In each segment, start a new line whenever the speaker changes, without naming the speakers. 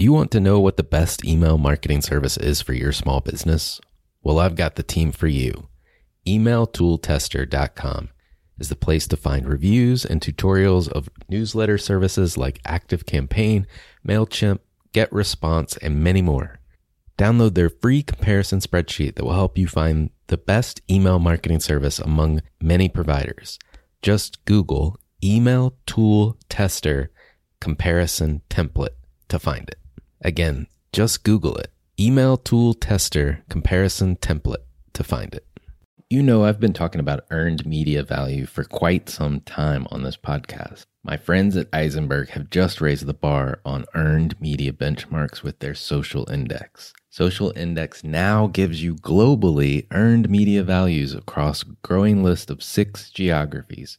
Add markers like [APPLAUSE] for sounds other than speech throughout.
You want to know what the best email marketing service is for your small business? Well, I've got the team for you. EmailToolTester.com is the place to find reviews and tutorials of newsletter services like ActiveCampaign, MailChimp, GetResponse, and many more. Download their free comparison spreadsheet that will help you find the best email marketing service among many providers. Just Google Email Tool Tester Comparison Template to find it. Again, just Google it. Email Tool Tester Comparison Template to find it. You know, I've been talking about earned media value for quite some time on this podcast. My friends at Ayzenberg have just raised the bar on earned media benchmarks with their social index. Social Index now gives you globally earned media values across a growing list of six geographies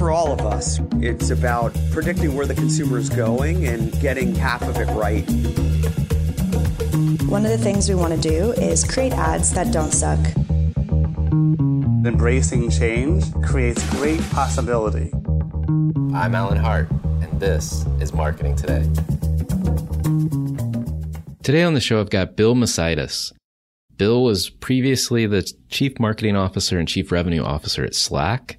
For all of us, it's about predicting where the consumer is going and getting half of it right.
One of the things we want to do is create ads that don't suck.
Embracing change creates great possibility.
I'm Alan Hart, and this is Marketing Today. Today on the show, I've got Bill Macaitis. Bill was previously the Chief Marketing Officer and Chief Revenue Officer at Slack.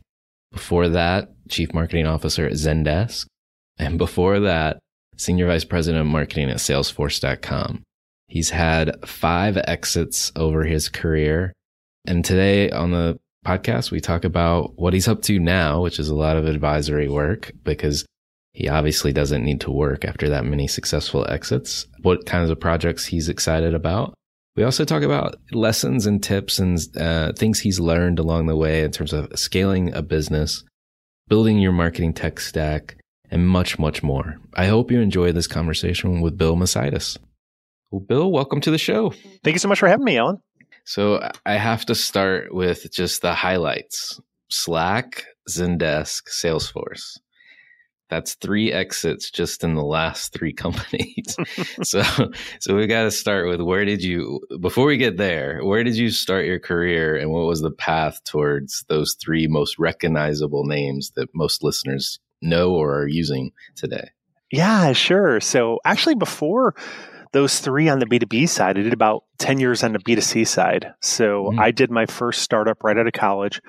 Before that, Chief Marketing Officer at Zendesk. And before that, Senior Vice President of Marketing at Salesforce.com. He's had five exits over his career. And today on the podcast, we talk about what he's up to now, which is a lot of advisory work because he obviously doesn't need to work after that many successful exits, what kinds of projects he's excited about. We also talk about lessons and tips and uh, things he's learned along the way in terms of scaling a business, building your marketing tech stack, and much, much more. I hope you enjoy this conversation with Bill Macaitis. Well, Bill, welcome to the show.
Thank you so much for having me, Alan.
So I have to start with just the highlights Slack, Zendesk, Salesforce. That's three exits just in the last three [LAUGHS] companies. [LAUGHS] so, so we got to start with where did you, before we get there, where did you start your career and what was the path towards those three most recognizable names that most listeners know or are using today?
Yeah, sure. So actually, before those three on the B2B side, I did about 10 years on the B2C side. So mm-hmm. I did my first startup right out of college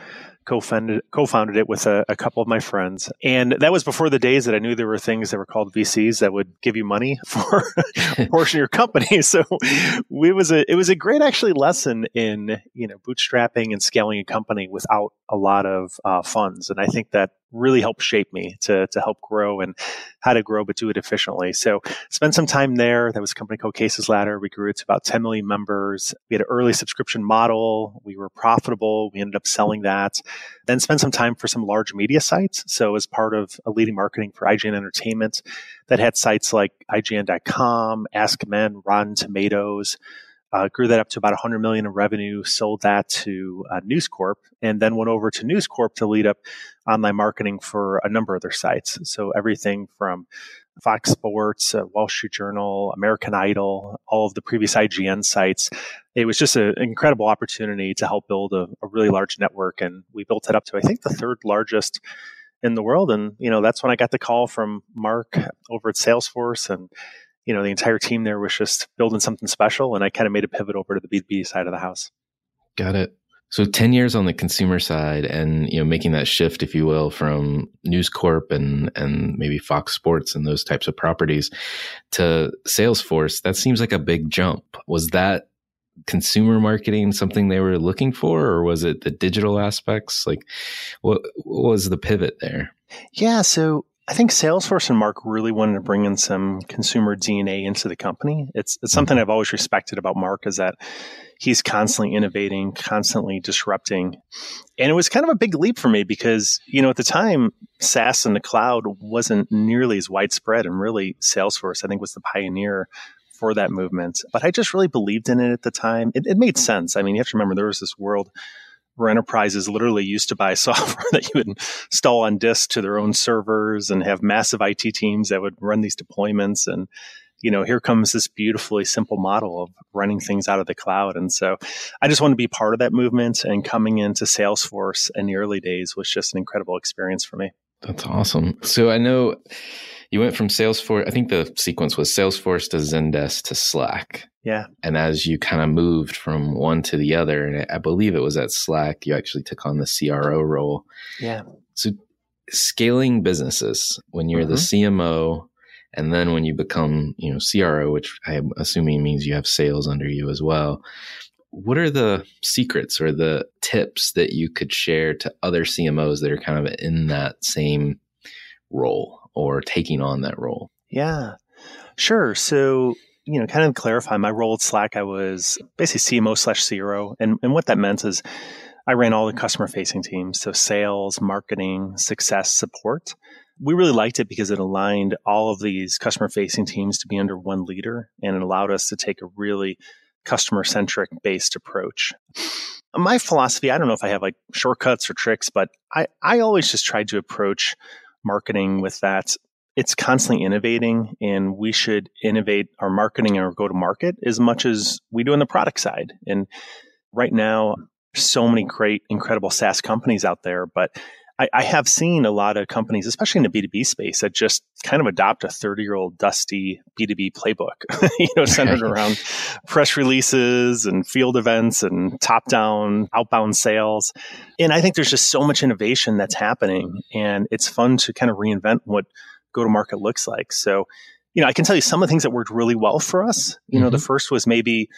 co-founded co-founded it with a, a, couple of my friends, and that was before the days that I knew there were things that were called VCs that would give you money [LAUGHS] for a portion of your company. [LAUGHS] So it was a it was a great actually lesson in you know bootstrapping and scaling a company without a lot of uh, funds, and I think that really helped shape me to to help grow and how to grow but do it efficiently. So spent some time there. That was a company called Cases Ladder. We grew it to about 10 million members. We had an early subscription model. We were profitable. We ended up selling that. Then spent some time for some large media sites. So as part of a leading marketing for IGN Entertainment that had sites like IGN.com, Ask Men, Rotten Tomatoes, uh, grew that up to about 100 million in revenue, sold that to uh, News Corp, and then went over to News Corp to lead up online marketing for a number of their sites. So everything from Fox Sports, uh, Wall Street Journal, American Idol, all of the previous IGN sites. It was just an incredible opportunity to help build a, a really large network, and we built it up to I think the third largest in the world. And you know that's when I got the call from Mark over at Salesforce and you know, the entire team there was just building something special. And I kind of made a pivot over to the B2B side of the house.
Got it. So 10 years on the consumer side and, you know, making that shift, if you will, from News Corp and, and maybe Fox Sports and those types of properties to Salesforce, that seems like a big jump. Was that consumer marketing something they were looking for or was it the digital aspects? Like what, what was the pivot there?
Yeah. So I think Salesforce and Mark really wanted to bring in some consumer DNA into the company. It's, it's something. I've always respected about Mark is that he's constantly innovating, constantly disrupting. And it was kind of a big leap for me because, you know, at the time, SaaS in the cloud wasn't nearly as widespread. And really, Salesforce, I think, was the pioneer for that movement. But I just really believed in it at the time. It, it made sense. I mean, you have to remember there was this world where enterprises literally used to buy [LAUGHS] software that you would install on disk to their own servers and have massive IT teams that would run these deployments. And, you know, here comes this beautifully simple model of running things out of the cloud. And so I just want to be part of that movement and coming into Salesforce in the early days was just an incredible experience for me.
That's awesome. So I know you went from Salesforce, I think the sequence was Salesforce to Zendesk to Slack.
Yeah.
And as you kind of moved from one to the other, and I believe it was at Slack, you actually took on the CRO role.
Yeah.
So scaling businesses when you're mm-hmm. the CMO and then when you become, you know, CRO, which I'm assuming means you have sales under you as well. What are the secrets or the tips that you could share to other CMOs that are kind of in that same role or taking on that role?
Yeah. Sure. So you know, kind of clarify my role at Slack, I was basically CMO slash CRO. And, and what that meant is I ran all the customer facing teams. So sales, marketing, success, support. We really liked it because it aligned all of these customer facing teams to be under one leader and it allowed us to take a really customer centric based approach. My philosophy, I don't know if I have like shortcuts or tricks, but I, I always just tried to approach marketing with that it's constantly innovating and we should innovate our marketing and our go to market as much as we do on the product side. And right now, so many great, incredible SaaS companies out there, but I, I, have seen a lot of companies, especially in the B2B space, that just kind of adopt a 30 year old dusty B2B playbook, [LAUGHS] you know, centered around press releases and field events and top down outbound sales. And I think there's just so much innovation that's happening and it's fun to kind of reinvent what go to market looks like. So, you know, I can tell you some of the things that worked really well for us. You mm-hmm. know, the mm-hmm. first was maybe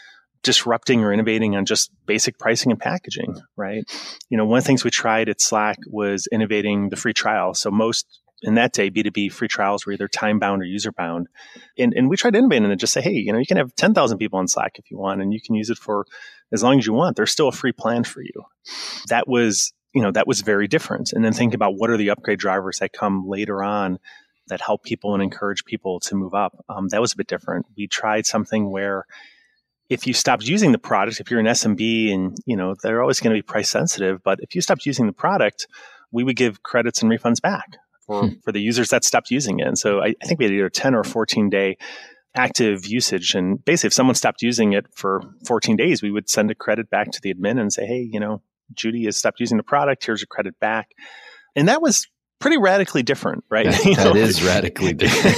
disrupting or innovating on just basic pricing and packaging, right? You know, one of the things we tried at Slack was innovating the free trial. So most in that day, B2B free trials were either time bound or user bound. And, and we tried innovating and just say, hey, you know, you can have 10,000 people on Slack if you want, and you can use it for as long as you want. There's still a free plan for you. That was, you know, that was very different. And then think about what are the upgrade drivers that come later on that help people and encourage people to move up. Um, that was a bit different. We tried something where if you stopped using the product, if you're an SMB and you know they're always going to be price sensitive, but if you stopped using the product, we would give credits and refunds back for, hmm. for the users that stopped using it. And so I, I think we had either 10 or 14 day active usage. And basically, if someone stopped using it for 14 days, we would send a credit back to the admin and say, hey, you know, Judy has stopped using the product. Here's a credit back. And that was pretty radically different, right?
That, [LAUGHS] you know, that is radically [LAUGHS] different.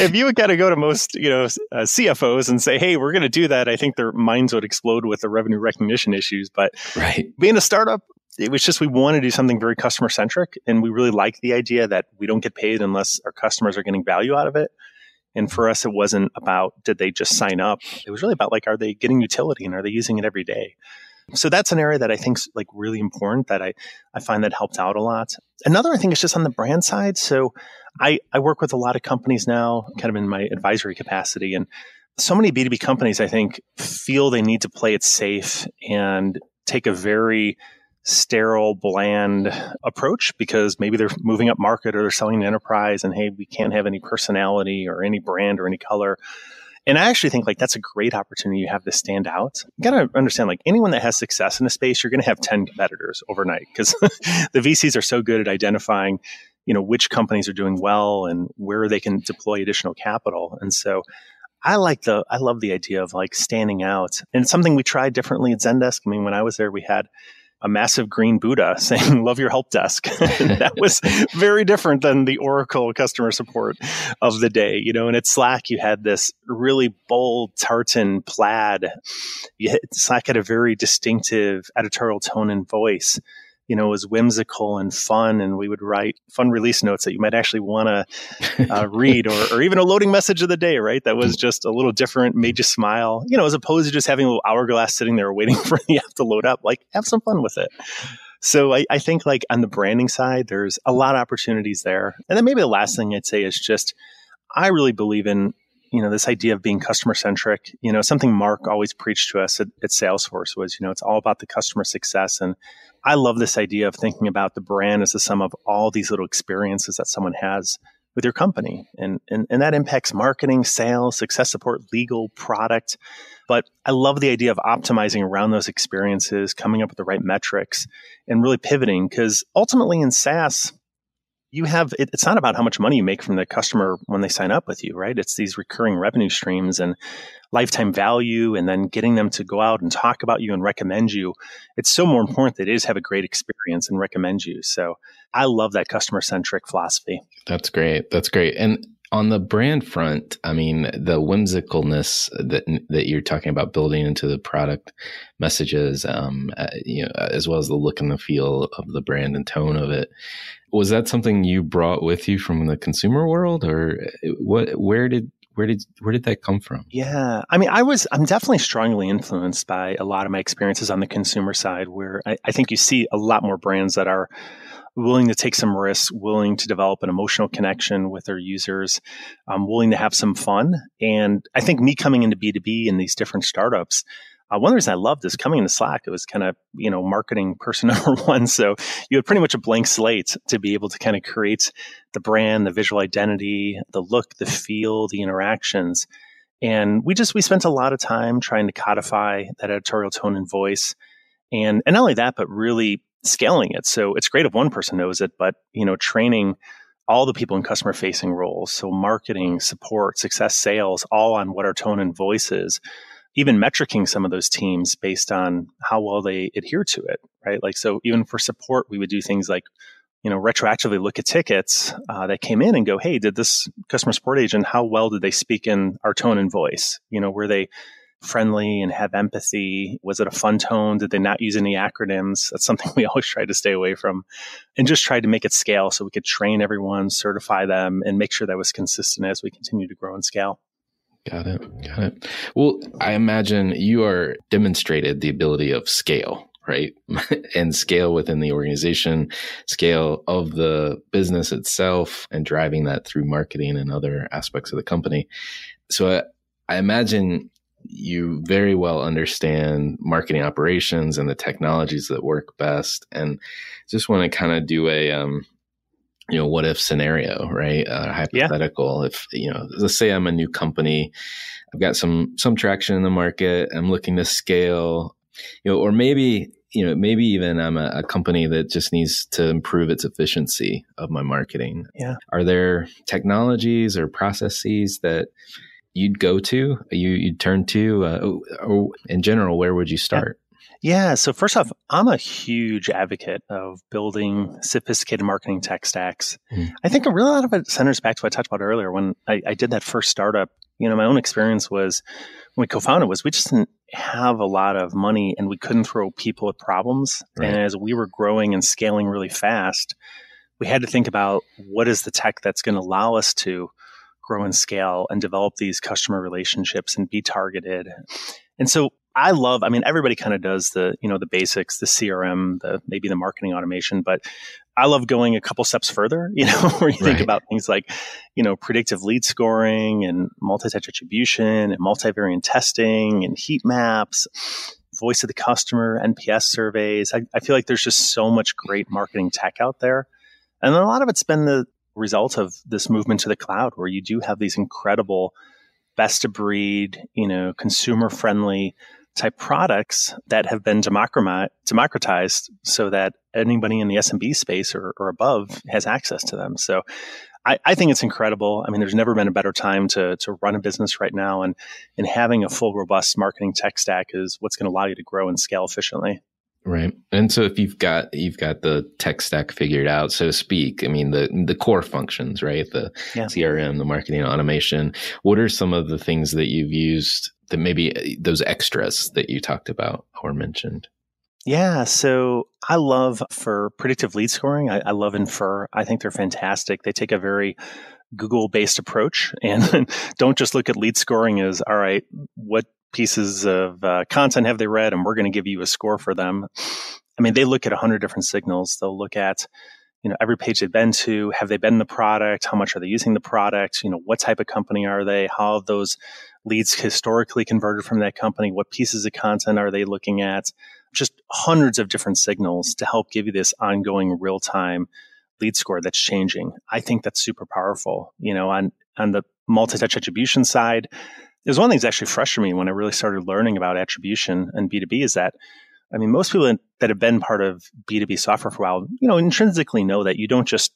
if you would got to go to most, you know, uh, CFOs and say, "Hey, we're going to do that," I think their minds would explode with the revenue recognition issues. But
right.
being a startup, it was just we want to do something very customer centric, and we really like the idea that we don't get paid unless our customers are getting value out of it. And for us, it wasn't about did they just sign up. It was really about like, are they getting utility and are they using it every day? So that's an area that I think is like really important that I, I find that helped out a lot. Another I think is just on the brand side. So I, I work with a lot of companies now, kind of in my advisory capacity. And so many B2B companies, I think, feel they need to play it safe and take a very sterile, bland approach because maybe they're moving up market or they're selling to enterprise and hey, we can't have any personality or any brand or any color. And I actually think like that's a great opportunity you have to stand out. You got to understand like anyone that has success in a space, you're going to have 10 competitors overnight because [LAUGHS] the VCs are so good at identifying, you know, which companies are doing well and where they can deploy additional capital. And so I like the, I love the idea of like standing out and it's something we tried differently at Zendesk. I mean, when I was there, we had a massive green Buddha [LAUGHS] saying, Love your help desk. [LAUGHS] that was very different than the Oracle customer support of the day. You know, and at Slack, you had this really bold tartan plaid. Slack had a very distinctive editorial tone and voice you know, was whimsical and fun. And we would write fun release notes that you might actually want to [LAUGHS] uh, read or, or even a loading message of the day, right? That was just a little different, made you smile, you know, as opposed to just having a little hourglass sitting there waiting [LAUGHS] for the app to load up. Like, have some fun with it. So I, I think like on the branding side, there's a lot of opportunities there. And then maybe the last thing I'd say is just, I really believe in you know this idea of being customer centric you know something mark always preached to us at, at, salesforce was you know it's all about the customer success and I love this idea of thinking about the brand as the sum of all these little experiences that someone has with your company. And, and, and that impacts marketing, sales, success support, legal, product. But I love the idea of optimizing around those experiences, coming up with the right metrics, and really pivoting because ultimately in SaaS, you have it, it's not about how much money you make from the customer when they sign up with you, right? It's these recurring revenue streams and lifetime value and then getting them to go out and talk about you and recommend you. It's so more important that they just have a great experience and recommend you. So I love that customer centric philosophy.
That's great. That's great. And on the brand front, I mean, the whimsicalness that that you're talking about building into the product messages, um, uh, you know, as well as the look and the feel of the brand and tone of it, was that something you brought with you from the consumer world, or uh, what? Where did where did where did that come from?
Yeah, I mean, I was I'm definitely strongly influenced by a lot of my experiences on the consumer side, where I, I think you see a lot more brands that are willing to take some risks, willing to develop an emotional connection with their users, um, willing to have some fun. And I think me coming into B2B and these different startups, uh, one of the reasons I loved is coming into Slack. It was kind of, you know, marketing person [LAUGHS] number one. So you had pretty much a blank slate to be able to kind of create the brand, the visual identity, the look, the feel, the interactions. And we just, we spent a lot of time trying to codify that editorial tone and voice. And, and not only that, but really scaling it. So it's great if one person knows it, but, you know, training all the people in customer facing roles. So marketing, support, success, sales, all on what our tone and voice is even metricing some of those teams based on how well they adhere to it, right? Like, so even for support, we would do things like, you know, retroactively look at tickets uh, that came in and go, hey, did this customer support agent, how well did they speak in our tone and voice? You know, were they friendly and have empathy? Was it a fun tone? Did they not use any acronyms? That's something [LAUGHS] we always try to stay away from and just try to make it scale so we could train everyone, certify them, and make sure that was consistent as we continue to grow and scale.
Got it. Got it. Well, I imagine you are demonstrated the ability of scale, right? [LAUGHS] and scale within the organization, scale of the business itself, and driving that through marketing and other aspects of the company. So I, I imagine you very well understand marketing operations and the technologies that work best. And just want to kind of do a um, you know, what if scenario, right? Uh, hypothetical. Yeah. If, you know, let's say I'm a new company, I've got some, some traction in the market. I'm looking to scale, you know, or maybe, you know, maybe even I'm a, a company that just needs to improve its efficiency of my marketing.
Yeah.
Are there technologies or processes that you'd go to, you, you'd turn to, uh, or in general, where would you start?
Yeah. Yeah. So first off, I'm a huge advocate of building sophisticated marketing tech stacks. Mm. I think a real lot of it centers back to what I talked about earlier when I, I, did that first startup. You know, my own experience was when we co-founded was we just didn't have a lot of money and we couldn't throw people at problems. Right. And as we were growing and scaling really fast, we had to think about what is the tech that's going to allow us to grow and scale and develop these customer relationships and be targeted. And so I love, I mean, everybody kind of does the, you know, the basics, the CRM, the maybe the marketing automation, but I love going a couple steps further, [LAUGHS] you know, where you think about things like, you know, predictive lead scoring and multi-touch attribution and multivariant testing and heat maps, voice of the customer, NPS surveys. I, I feel like there's just so much great marketing tech out there. And a lot of it's been the result of this movement to the cloud where you do have these incredible best of breed, you know, consumer friendly type products that have been democratized so that anybody in the SMB space or, or above has access to them. So I, I think it's incredible. I mean, there's never been a better time to, to run a business right now. And, and having a full, robust marketing tech stack is what's going to allow you to grow and scale efficiently.
Right. And so if you've got you've got the tech stack figured out, so to speak, I mean the the core functions, right? The
Yeah.
CRM, the marketing automation. What are some of the things that you've used that maybe uh, those extras that you talked about or mentioned?
Yeah, so I love for predictive lead scoring. I, I love Infer. I think they're fantastic. They take a very Google based approach and [LAUGHS] don't just look at lead scoring as, all right, what pieces of uh, content have they read? And we're going to give you a score for them. I mean, they look at 100 different signals. They'll look at, you know, every page they've been to. Have they been the product? How much are they using the product? You know, what type of company are they? How have those leads historically converted from that company? What pieces of content are they looking at? Just hundreds of different signals to help give you this ongoing real time lead score that's changing. I think that's super powerful. You know, on on the multi-touch attribution side, there's one thing that's actually frustrated me when I really started learning about attribution and B2B is that I mean, most people that have been part of B2B software for a while, you know, intrinsically know that you don't just,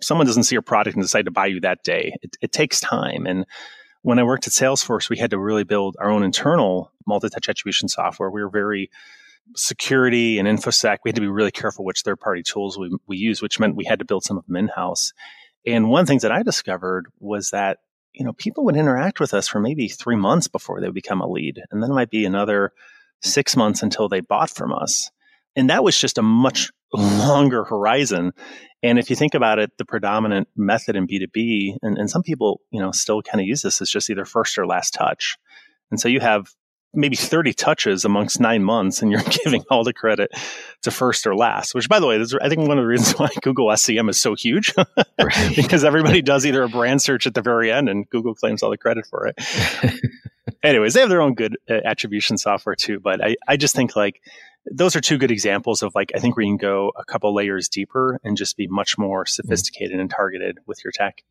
someone doesn't see your product and decide to buy you that day. It, it takes time. And when I worked at Salesforce, we had to really build our own internal multi touch attribution software. We were very security and infosec. We had to be really careful which third party tools we, we use, which meant we had to build some of them in house. And one of the things that I discovered was that, you know, people would interact with us for maybe three months before they would become a lead. And then it might be another six months until they bought from us. And that was just a much [LAUGHS] longer horizon. And if you think about it, the predominant method in B2B, and, and some people, you know, still kind of use this as just either first or last touch. And so you have maybe 30 touches amongst nine months and you're [LAUGHS] giving all the credit to first or last, which by the way, is, I think one of the reasons [LAUGHS] why Google SEM is so huge [LAUGHS] because everybody does either a brand search at the very end and Google claims all the credit for it. Anyways, they have their own good uh, attribution software too, but I, I just think like those are two good examples of like, I think we can go a couple layers deeper and just be much more sophisticated and targeted with your tech.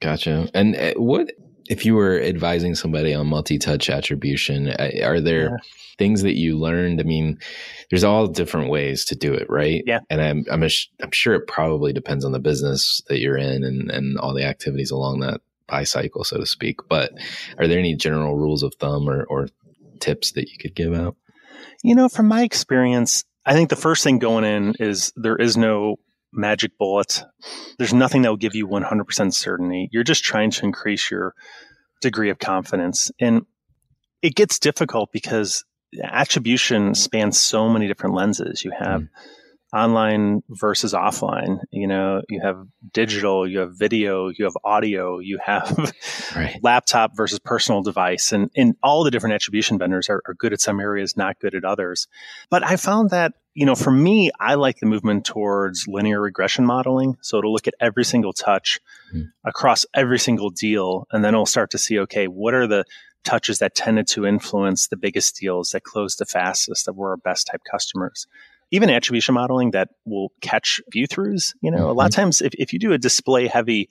Gotcha. And uh, what if you were advising somebody on multi-touch attribution? uh, Are there
Yeah.
things that you learned? I mean, there's all different ways to do it, right?
Yeah.
And I'm I'm, I'm sure it probably depends on the business that you're in and and all the activities along that buy cycle, so to speak. But are there any general rules of thumb or or tips that you could give out?
You know, from my experience, I think the first thing going in is there is no magic bullet. There's nothing that will give you 100% certainty. You're just trying to increase your degree of confidence. And it gets difficult because attribution spans so many different lenses. You have mm. online versus offline. You know, you have digital, you have video, you have audio, you have
Right. [LAUGHS]
laptop versus personal device. And, and all the different attribution vendors are, are good at some areas, not good at others. But I found that, you know, for me, I like the movement towards linear regression modeling. So it'll look at every single touch hmm. across every single deal. And then it'll start to see, okay, what are the touches that tended to influence the biggest deals that closed the fastest, that were our best type customers? Even attribution modeling that will catch view throughs. You know, a lot of mm-hmm. times if, if you do a display heavy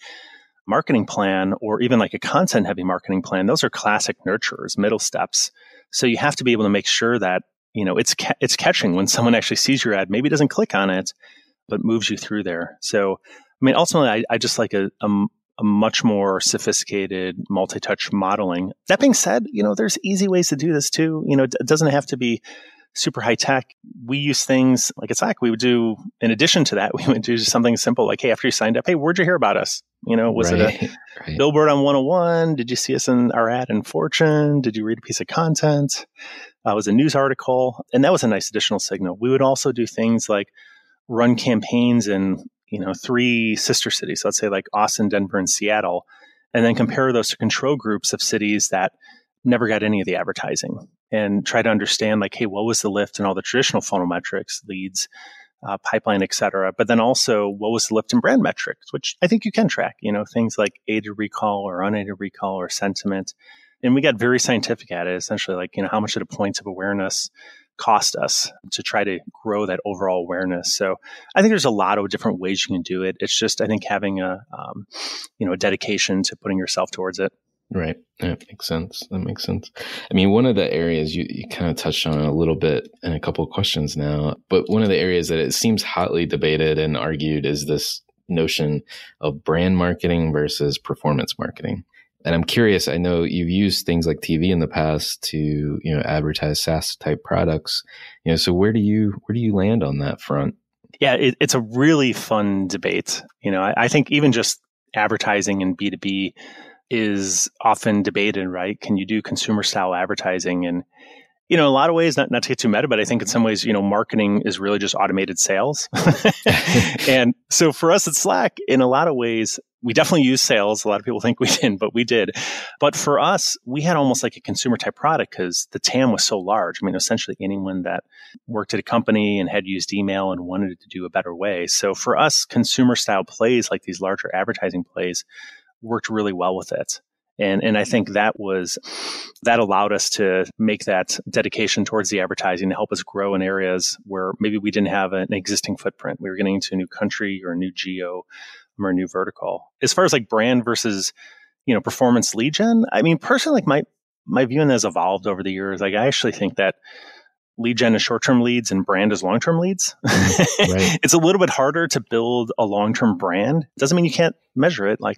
marketing plan or even like a content heavy marketing plan, those are classic nurturers, middle steps. So you have to be able to make sure that, you know, it's, ca- it's catching when someone actually sees your ad, maybe doesn't click on it, but moves you through there. So, I mean, ultimately, I, I just like a, a, a much more sophisticated multi-touch modeling. That being said, you know, there's easy ways to do this too. You know, it doesn't have to be super high tech. We use things like it's like we would do, in addition to that, [LAUGHS] we would do something simple like, hey, after you signed up, hey, where'd you hear about us? You know, was it a
Right, [LAUGHS] right.
billboard on 101? Did you see us in our ad in Fortune? Did you read a piece of content? Uh, was a news article. And that was a nice additional signal. We would also do things like run campaigns in, you know, three sister cities, let's say like Austin, Denver, and Seattle, and then compare those to control groups of cities that never got any of the advertising and try to understand like, hey, what was the lift and all the traditional funnel metrics, leads, uh, pipeline, et cetera. But then also, what was the lift in brand metrics, which I think you can track, you know, things like aided recall or unaided recall or sentiment. And we got very scientific at it, essentially, like, you know, how much did a point of awareness cost us to try to grow that overall awareness. So I think there's a lot of different ways you can do it. It's just, I think, having a, um, you know, a dedication to putting yourself towards it.
Right. That makes sense. That makes sense. I mean, one of the areas you, you kind of touched on a little bit in a couple of questions now, but one of the areas that it seems hotly debated and argued is this notion of brand marketing versus performance marketing. And I'm curious, I know you've used things like TV in the past to, you know, advertise SaaS type products. You know, so where do you where do you land on that front?
Yeah, it, it's a really fun debate. You know, I, I think even just advertising in B2B is often debated, right? Can you do consumer style advertising? And, you know, in a lot of ways, not, not to get too meta, but I think in some ways, you know, marketing is really just automated sales. [LAUGHS] [LAUGHS] and so for us at Slack, in a lot of ways, we definitely use sales. A lot of people think we didn't, but we did. But for us, we had almost like a consumer type product because the TAM was so large. I mean, essentially anyone that worked at a company and had used email and wanted to do a better way. So for us, consumer style plays like these larger advertising plays worked really well with it. And, and I think that was, that allowed us to make that dedication towards the advertising to help us grow in areas where maybe we didn't have an existing footprint. We were getting into a new country or a new geo or a new vertical. As far as like brand versus, you know, performance lead gen, I mean, personally, like my, my viewing has evolved over the years. Like I actually think that lead gen is short term leads and brand is long term leads. right. [LAUGHS] it's a little bit harder to build a long term brand. Doesn't mean you can't measure it. Like,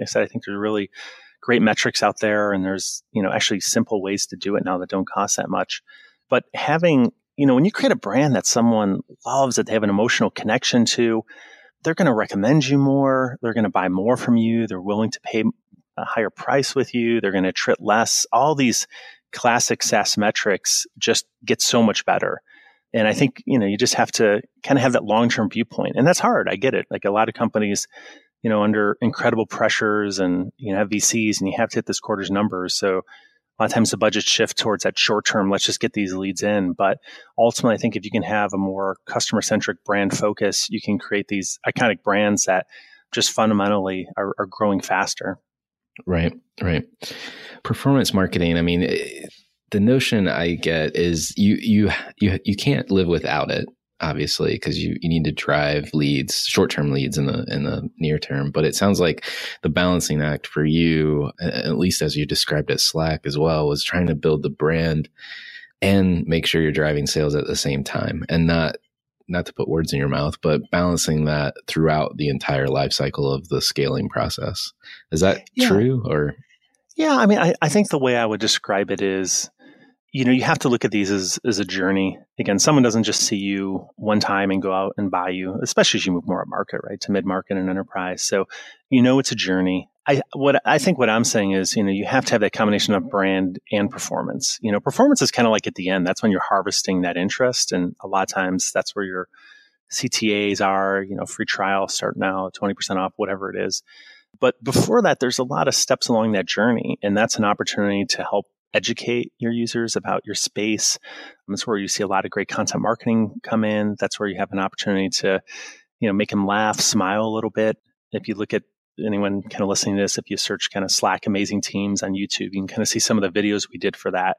I said I think there's really great metrics out there and there's, you know, actually simple ways to do it now that don't cost that much. But having, you know, when you create a brand that someone loves, that they have an emotional connection to, they're going to recommend you more. They're going to buy more from you. They're willing to pay a higher price with you. They're going to trit less. All these classic SaaS metrics just get so much better. And I think, you know, you just have to kind of have that long term viewpoint. And that's hard. I get it. Like a lot of companies, you know, under incredible pressures and, you know, have VCs and you have to hit this quarter's numbers. So a lot of times the budget shift towards that short term, let's just get these leads in. But ultimately, I think if you can have a more customer centric brand focus, you can create these iconic brands that just fundamentally are, are growing faster.
Right, right. Performance marketing, I mean, eh, the notion I get is you you you you can't live without it obviously because you, you need to drive leads short-term leads in the in the near term but it sounds like the balancing act for you at least as you described at slack as well was trying to build the brand and make sure you're driving sales at the same time and not not to put words in your mouth but balancing that throughout the entire life cycle of the scaling process is that yeah. true or
yeah i mean I, I think the way i would describe it is you know, you have to look at these as, as a journey. Again, someone doesn't just see you one time and go out and buy you, especially as you move more up market, right, to mid market and enterprise. So, you know, it's a journey. I what I think what I'm saying is, you know, you have to have that combination of brand and performance. You know, performance is kind of like at the end. That's when you're harvesting that interest, and a lot of times that's where your CTAs are. You know, free trial start now, twenty percent off, whatever it is. But before that, there's a lot of steps along that journey, and that's an opportunity to help educate your users about your space. And That's where you see a lot of great content marketing come in. That's where you have an opportunity to, you know, make them laugh, smile a little bit. If you look at anyone kind of listening to this, if you search kind of Slack amazing teams on YouTube, you can kind of see some of the videos we did for that.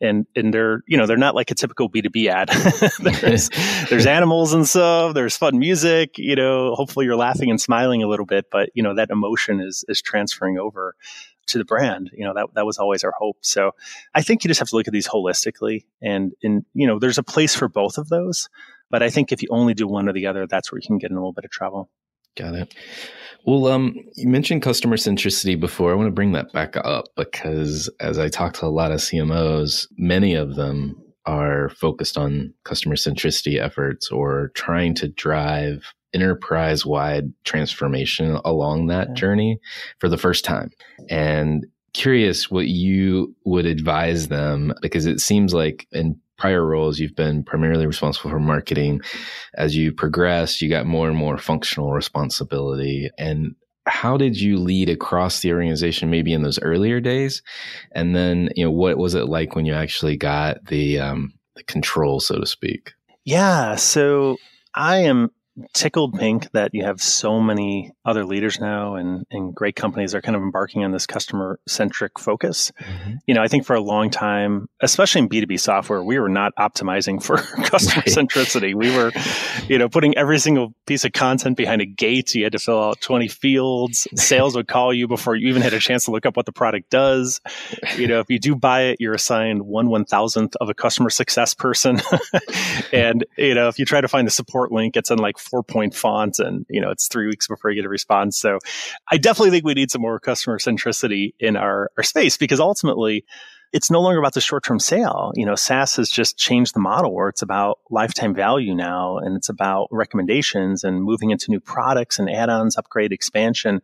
And and they're you know they're not like a typical B two B ad. [LAUGHS] there's [LAUGHS] there's animals and stuff. There's fun music. You know, hopefully you're laughing and smiling a little bit, but you know that emotion is is transferring over to the brand. You know, that that was always our hope. So I think you just have to look at these holistically and and you know, there's a place for both of those. But I think if you only do one or the other, that's where you can get in a little bit of trouble.
Got it. Well, um, you mentioned customer centricity before. I want to bring that back up because as I talk to a lot of CMOs, many of them are focused on customer centricity efforts or trying to drive enterprise wide transformation along that yeah. journey for the first time. And curious what you would advise them because it seems like in prior roles you've been primarily responsible for marketing as you progressed you got more and more functional responsibility and how did you lead across the organization maybe in those earlier days? And then you know what was it like when you actually got the um, the control so to speak?
Yeah so i am tickled pink that you have so many other leaders now and, and great companies are kind of embarking on this customer centric focus. Mm-hmm. You know, I think for a long time, especially in B2B software, we were not optimizing for [LAUGHS] customer right. centricity. We were, you know, putting every single piece of content behind a gate. You had to fill out 20 fields. Sales would call you before you even had a chance to look up what the product does. You know, if you do buy it, you're assigned one one thousandth of a customer success person. [LAUGHS] and, you know, if you try to find the support link, it's in like four point font and, you know, it's three weeks before you get a response. So I definitely think we need some more customer centricity in our, our space because ultimately it's no longer about the short term sale. You know, SaaS has just changed the model where it's about lifetime value now and it's about recommendations and moving into new products and add ons, upgrade, expansion.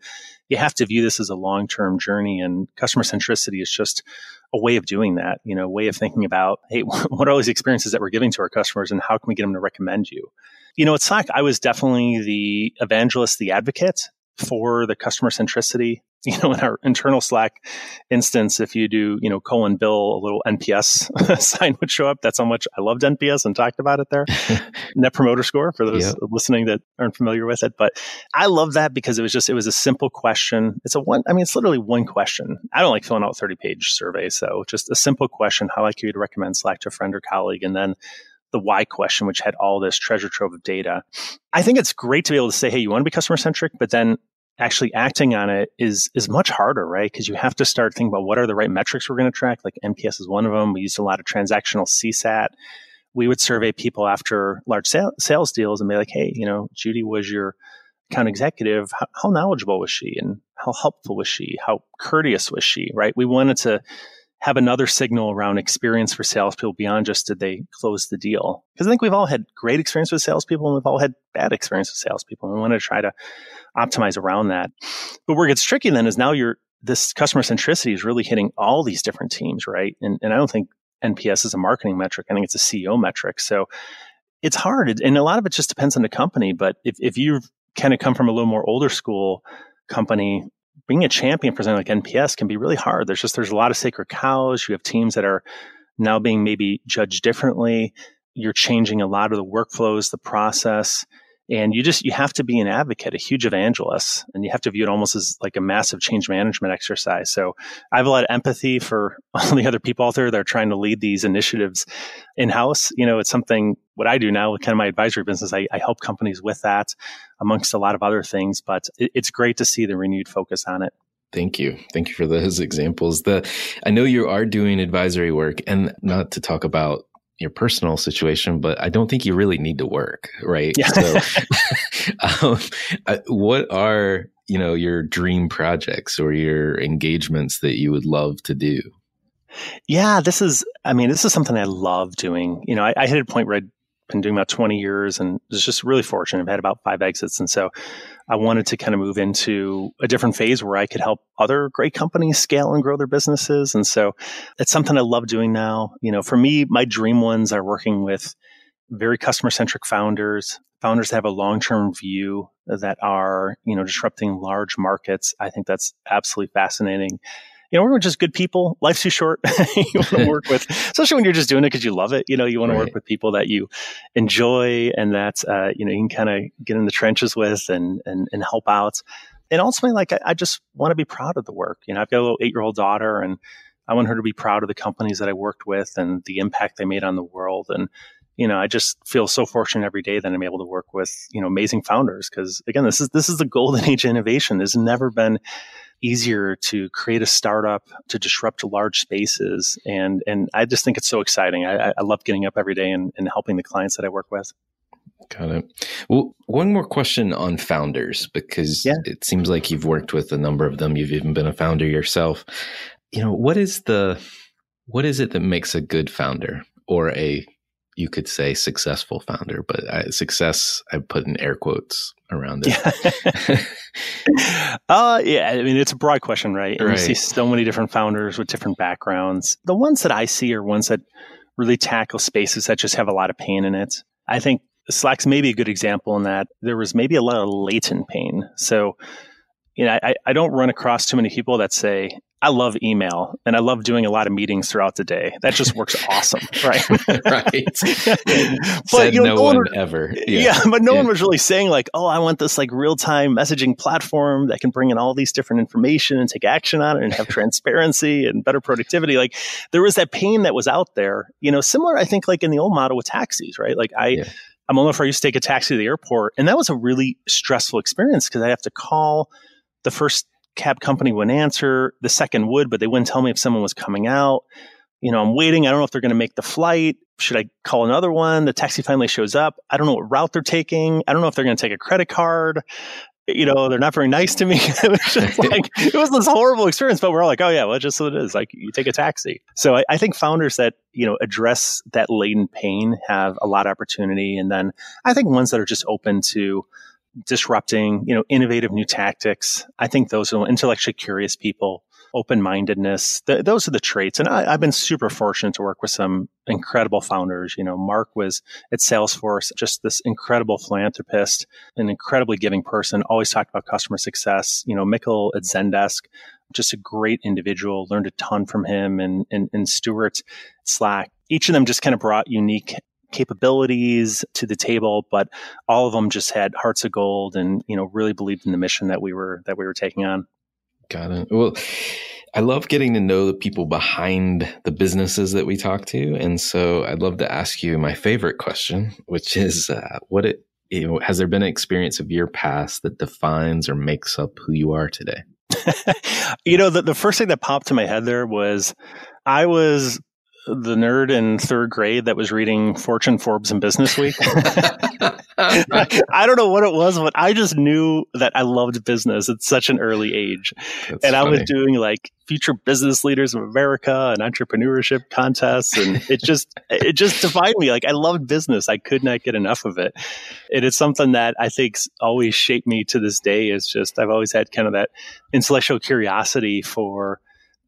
You have to view this as a long term journey and customer centricity is just a way of doing that, you know, a way of thinking about, hey, [LAUGHS] what are all these experiences that we're giving to our customers and how can we get them to recommend you? You know, at Slack, I was definitely the evangelist, the advocate for the customer centricity. [LAUGHS] You know, in our internal Slack instance, if you do, you know, colon bill, a little NPS [LAUGHS] sign would show up. That's how much I loved NPS and talked about it there. [LAUGHS] Net promoter score for those yep. listening that aren't familiar with it. But I love that because it was just, it was a simple question. It's a one, I mean, it's literally one question. I don't like filling out 30 page surveys. So just a simple question. How like you to recommend Slack to a friend or colleague? And then the why question, which had all this treasure trove of data. I think it's great to be able to say, hey, you want to be customer centric, but then actually acting on it is is much harder, right? Because you have to start thinking about what are the right metrics we're going to track. Like NPS is one of them. We used a lot of transactional CSAT. We would survey people after large sale, sales deals and be like, hey, you know, Judy was your account executive. How, how knowledgeable was she, and how helpful was she? How courteous was she? Right? We wanted to have another signal around experience for salespeople beyond just did they close the deal? Because I think we've all had great experience with salespeople and we've all had bad experience with salespeople. And we want to try to optimize around that. But where it gets tricky then is now you're this customer centricity is really hitting all these different teams, right? And, and I don't think NPS is a marketing metric. I think it's a CEO metric. So it's hard. And a lot of it just depends on the company. But if, if you kind of come from a little more older school company, being a champion for something like NPS can be really hard. There's just there's a lot of sacred cows. You have teams that are now being maybe judged differently. You're changing a lot of the workflows, the process, and you just you have to be an advocate, a huge evangelist, and you have to view it almost as like a massive change management exercise. So I have a lot of empathy for [LAUGHS] all the other people out there that are trying to lead these initiatives in house. You know, it's something what I do now with kind of my advisory business. I, I help companies with that amongst a lot of other things. But it, it's great to see the renewed focus on it.
Thank you. Thank you for those [LAUGHS] examples. The I know you are doing advisory work and not to talk about your personal situation, but I don't think you really need to work, right? Yeah. So, [LAUGHS] [LAUGHS] um, what are you know your dream projects or your engagements that you would love to do?
Yeah, this is. I mean, this is something I love doing. You know, I, I hit a point where I'd been doing about 20 years and was just really fortunate. I've had about five exits. And so I wanted to kind of move into a different phase where I could help other great companies scale and grow their businesses. And so it's something I love doing now. You know, for me, my dream ones are working with very customer centric founders, founders that have a long term view that are, you know, disrupting large markets. I think that's absolutely fascinating you know, we're just good people. Life's too short. [LAUGHS] you want to [LAUGHS] work with, especially when you're just doing it because you love it. You know, you want right. to work with people that you enjoy and that, uh, you know, you can kind of get in the trenches with and, and, and help out. and ultimately, like I, I just want to be proud of the work. You know, I've got a little eight year old daughter, and I want her to be proud of the companies that I worked with and the impact they made on the world. And you know, I just feel so fortunate every day that I'm able to work with you know amazing founders because again, this is this is the golden [LAUGHS] age of innovation. There's never been easier to create a startup to disrupt large spaces and and i just think it's so exciting i, I love getting up every day and, and helping the clients that i work with
Got it. Well, one more question on founders because yeah. it seems like you've worked with a number of them. You've even been a founder yourself. You know, what is the what is it that makes a good founder or a you could say successful founder, but I, success I put in air quotes around
it. [LAUGHS] uh, yeah, I mean it's a broad question, right? And right. You see so many different founders with different backgrounds. The ones that I see are ones that really tackle spaces that just have a lot of pain in it. I think Slack's maybe a good example in that there was maybe a lot of latent pain. So, you know, I, I don't run across too many people that say, I love email and I love doing a lot of meetings throughout the day. That just works [LAUGHS] awesome, right? [LAUGHS]
right. [LAUGHS] but Said you know, no, no one, one ever.
Yeah, yeah but no yeah. one was really saying like, "Oh, I want this like real time messaging platform that can bring in all these different information and take action on it and have transparency and better productivity." Like there was that pain that was out there. You know, similar I think like in the old model with taxis, right? Like I. I'm only if I used to take a taxi to the airport, and that was a really stressful experience because I have to call the first cab company wouldn't answer, the second would, but they wouldn't tell me if someone was coming out. You know, I'm waiting. I don't know if they're going to make the flight. Should I call another one? The taxi finally shows up. I don't know what route they're taking. I don't know if they're going to take a credit card you know, they're not very nice to me. [LAUGHS] it was just [LAUGHS] like, it was this horrible experience, but we're all like, oh yeah, well, just what it is. Like you take a taxi. So I, I, think founders that, you know, address that latent pain have a lot of opportunity. And then I think ones that are just open to disrupting, you know, innovative new tactics. I think those are intellectually curious people open mindedness. Th- those are the traits. And I, have been super fortunate to work with some incredible founders. You know, Mark was at Salesforce, just this incredible philanthropist, an incredibly giving person, always talked about customer success. You know, Mikkel at Zendesk, just a great individual, learned a ton from him and, and, and Stewart Slack. Each of them just kind of brought unique capabilities to the table, but all of them just had hearts of gold and, you know, really believed in the mission that we were, that we were taking on.
Got it. Well, I love getting to know the people behind the businesses that we talk to. And so I'd love to ask you my favorite question, which is uh, what it, you know, has there been an experience of your past that defines or makes up who you are today? [LAUGHS]
you know, the, the first thing that popped to my head there was I was the nerd in third grade that was reading Fortune, Forbes, and Business Week. [LAUGHS] I don't know what it was, but I just knew that I loved business at such an early age. That's and funny. I was doing like future business leaders of America and entrepreneurship contests. And it just, it just defined me. Like I loved business. I could not get enough of it. It is something that I think always shaped me to this day is just, I've always had kind of that intellectual curiosity for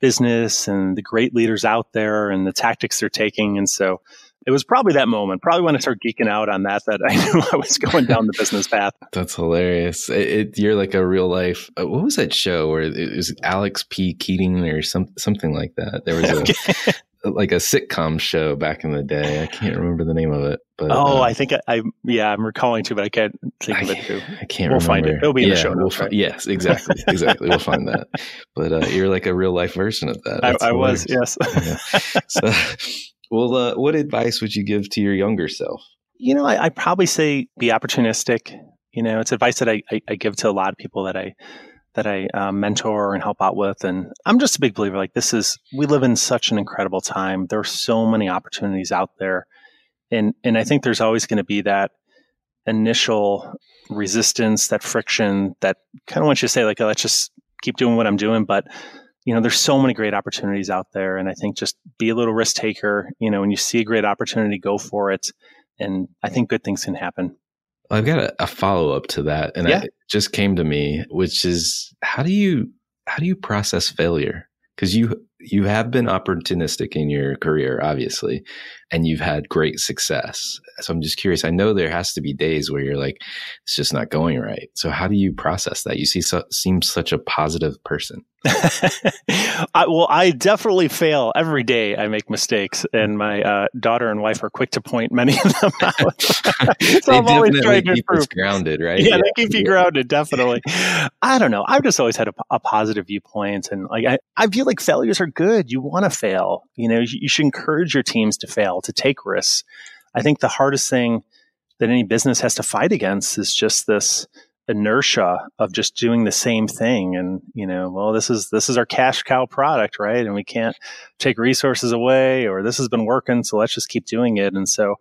business and the great leaders out there and the tactics they're taking. And so it was probably that moment, probably when I started geeking out on that, that [LAUGHS] I knew I was going down the business path. [LAUGHS]
That's hilarious. It, it, you're like a real life. Uh, what was that show where it was Alex P. Keating or some, something like that? There was a, [LAUGHS] like a sitcom show back in the day. I can't remember the name of it. But
oh, uh, I think I, I, yeah, I'm recalling too, but I can't think I, of it too.
I can't.
We'll
remember.
find it. It'll be in yeah, the show.
We'll right? Yes, exactly, exactly. we'll find that. [LAUGHS] But uh, you're like a real life version of that.
I, I was, yes. [LAUGHS]
yeah. So, well, uh, what advice would you give to your younger self?
You know, I, I probably say be opportunistic. You know, it's advice that I, I give to a lot of people that I that I uh, mentor and help out with. And I'm just a big believer like this is, we live in such an incredible time. There are so many opportunities out there. And, and I think there's always going to be that initial resistance, that friction that kind of wants you to say, like, oh, let's just keep doing what I'm doing. But, you know, there's so many great opportunities out there. And I think just be a little risk taker. You know, when you see a great opportunity, go for it. And I think good things can happen.
I've got a, a follow up to that, and yeah. it just came to me, which is how do you how do you process failure? Because you you have been opportunistic in your career, obviously, and you've had great success. So I'm just curious. I know there has to be days where you're like, it's just not going right. So how do you process that? You see, so, seem such a positive person. [LAUGHS]
I, well, I definitely fail every day. I make mistakes, and my uh, daughter and wife are quick to point many of them [LAUGHS] out. so
I'm always trying to keep improve. grounded, right?
Yeah, yeah, they keep you grounded, definitely. I don't know. I've just always had a, a positive viewpoint, and like I, I feel like failures are good. You want to fail. You know, you, should encourage your teams to fail, to take risks. I think the hardest thing that any business has to fight against is just this inertia of just doing the same thing and you know well this is this is our cash cow product right and we can't take resources away or this has been working so let's just keep doing it and so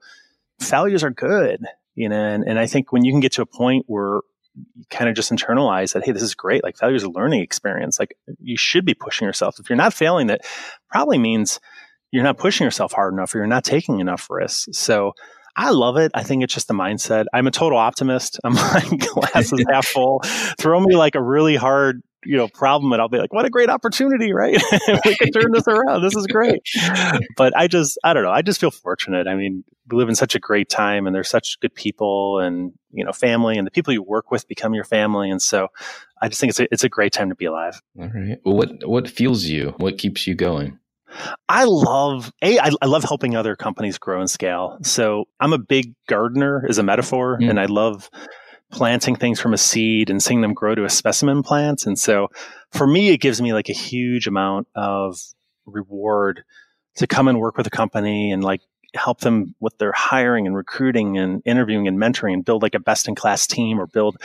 failures are good you know and, and i think when you can get to a point where you kind of just internalize that hey this is great like failure is a learning experience like you should be pushing yourself if you're not failing that probably means you're not pushing yourself hard enough or you're not taking enough risks so I love it. I think it's just the mindset. I'm a total optimist. I'm [LAUGHS] like glasses half full. Throw me like a really hard, you know, problem and I'll be like, what a great opportunity, right? [LAUGHS] we can turn this around. This is great. [LAUGHS] But I just, I don't know. I just feel fortunate. I mean, we live in such a great time and there's such good people and, you know, family and the people you work with become your family. And so I just think it's a, it's a great time to be alive.
All right. Well, what, what fuels you? What keeps you going?
I love a I, I, love helping other companies grow and scale. So I'm a big gardener as a metaphor, mm. and I love planting things from a seed and seeing them grow to a specimen plant. And so for me, it gives me like a huge amount of reward to come and work with a company and like help them with their hiring and recruiting and interviewing and mentoring and build like a best in class team or build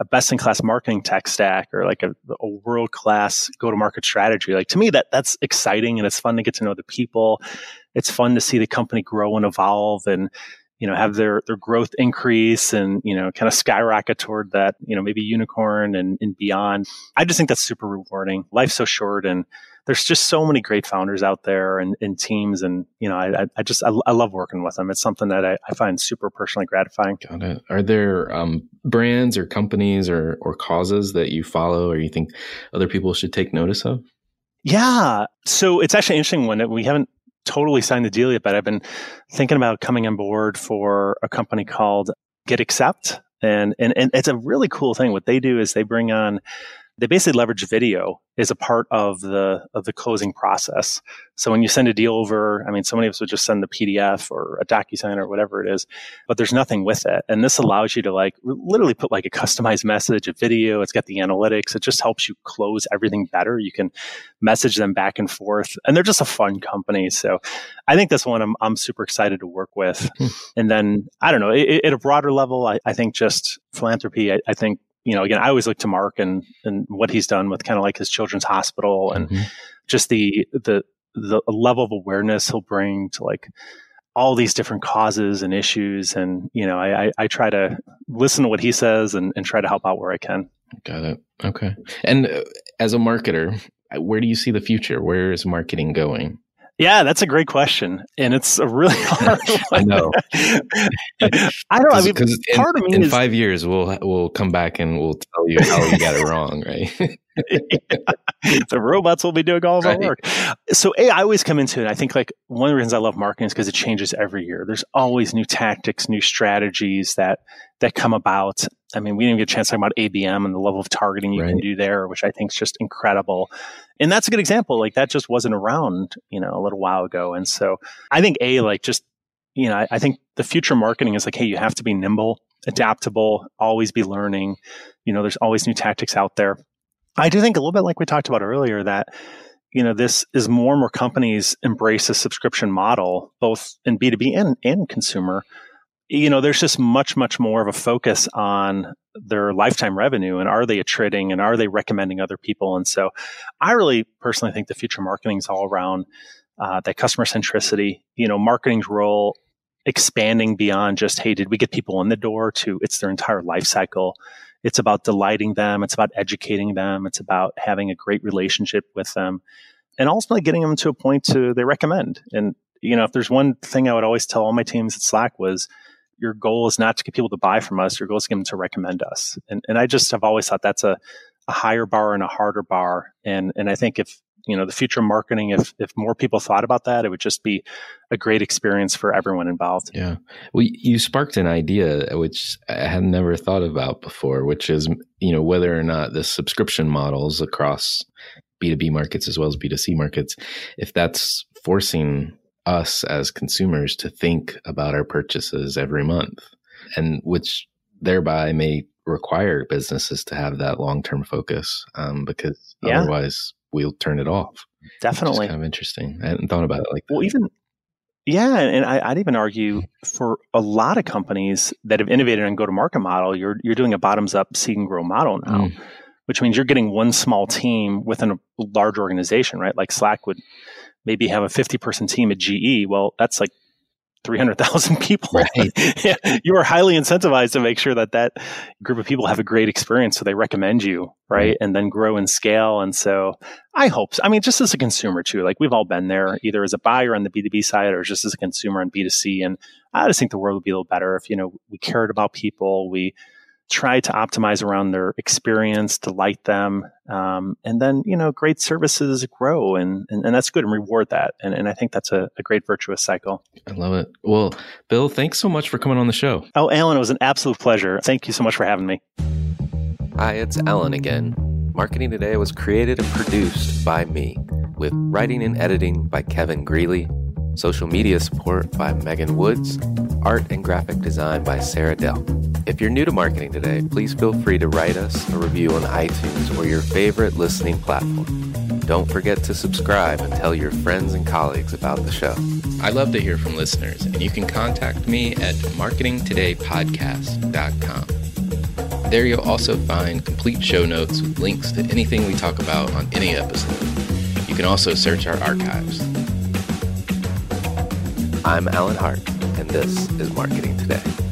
a best in class marketing tech stack or like a, a world class go to market strategy. Like to me, that that's exciting and it's fun to get to know the people. It's fun to see the company grow and evolve and you know have their their growth increase and you know kind of skyrocket toward that you know maybe unicorn and, and beyond. I just think that's super rewarding. Life's so short and there's just so many great founders out there and, and teams and you know i, I just I, I, love working with them. It's something that I, I, find super personally gratifying.
Got it. Are there um, brands or companies or or causes that you follow or you think other people should take notice of?
Yeah. So it's actually interesting when we haven't totally signed the deal yet, but I've been thinking about coming on board for a company called GetAccept. And, and, and it's a really cool thing. What they do is they bring on they basically leverage video as a part of the of the closing process. So when you send a deal over, I mean, so many of us would just send the PDF or a DocuSign or whatever it is, but there's nothing with it. And this allows you to like literally put like a customized message, a video. It's got the analytics. It just helps you close everything better. You can message them back and forth, and they're just a fun company. So I think this one I'm I'm super excited to work with. Hmm. and then I don't know, it, at a broader level, I, I think just philanthropy. I, I think you know, again, I always look to Mark and and what he's done with kind of like his children's hospital and mm-hmm. just the the the level of awareness he'll bring to like all these different causes and issues. And you know, I I, I try to listen to what he says and, and try to help out where I can.
Got it. Okay. And uh, as a marketer, where do you see the future? Where is marketing going?
Yeah, that's a great question, and it's a really [LAUGHS] hard. [LAUGHS]
I know. [LAUGHS]
I don't. I mean, part
in,
of me
in
is,
five years we'll we'll come back and we'll tell you how you got it wrong, right?
the robots will be doing all of right. our work. So, a, I always come into it. I think like one of the reasons I love marketing is because it changes every year. There's always new tactics, new strategies that that come about. I mean, we didn't get a chance to talk about ABM and the level of targeting you right. can do there, which I think is just incredible and that's a good example. Like that just wasn't around, you know, a little while ago. And so I think a like just you know, I, I think the future marketing is like, hey, you have to be nimble, adaptable, always be learning. You know, there's always new tactics out there. I do think a little bit like we talked about earlier that you know this is more and more companies embrace a subscription model both in b2b and, and consumer you know, there's just much, much more of a focus on their lifetime revenue and are they attriting and are they recommending other people? And so I really personally think the future marketing is all around uh, that customer centricity, you know, marketing's role expanding beyond just, hey, did we get people in the door to it's their entire life cycle. It's about delighting them. It's about educating them. It's about having a great relationship with them and ultimately getting them to a point to they recommend. And, you know, if there's one thing I would always tell all my teams at Slack was, your goal is not to get people to buy from us. Your goal is to get them to recommend us. And, and I just have always thought that's a, a higher bar and a harder bar. And, and I think if, you know, the future marketing, if, if more people thought about that, it would just be a great experience for everyone involved.
Yeah. Well, you sparked an idea uh, which I had never thought about before, which is, you know, whether or not the subscription models across B2B markets as well as B2C markets, if that's forcing us as consumers to think about our purchases every month and which thereby may require businesses to have that long-term focus um, because yeah. otherwise we'll turn it off.
Definitely.
kind of interesting. I hadn't thought about it like
that. Well, even yeah, and I, would even argue for a lot of companies that have innovated and go to market model, you're you're doing a bottoms up seed and grow model now, mm. which means you're getting one small team within a large organization, right? Like Slack would maybe have a 50 person team at GE. Well, that's like 300,000 [LAUGHS] people. Right. yeah, you are highly incentivized to make sure that that group of people have a great experience. So they recommend you, right? right? And then grow and scale. And so I hope, so. I mean, just as a consumer too, like we've all been there either as a buyer on the B2B side or just as a consumer on B2C. And I just think the world would be a little better if, you know, we cared about people. We, try to optimize around their experience, delight them, um, and then you know great services grow, and and, and that's good and reward that, and, and I think that's a, a, great virtuous cycle.
I love it. Well, Bill, thanks so much for coming on the show.
Oh, Alan, it was an absolute pleasure. Thank you so much for having me.
Hi, it's Alan again. Marketing Today was created and produced by me, with writing and editing by Kevin Greeley social media support by Megan Woods, art and graphic design by Sarah Dell. If you're new to marketing today, please feel free to write us a review on iTunes or your favorite listening platform. Don't forget to subscribe and tell your friends and colleagues about the show.
I love to hear from listeners, and you can contact me at marketingtodaypodcast.com. There you'll also find complete show notes with links to anything we talk about on any episode. You can also search our archives.
I'm Alan Hart, and this is Marketing Today.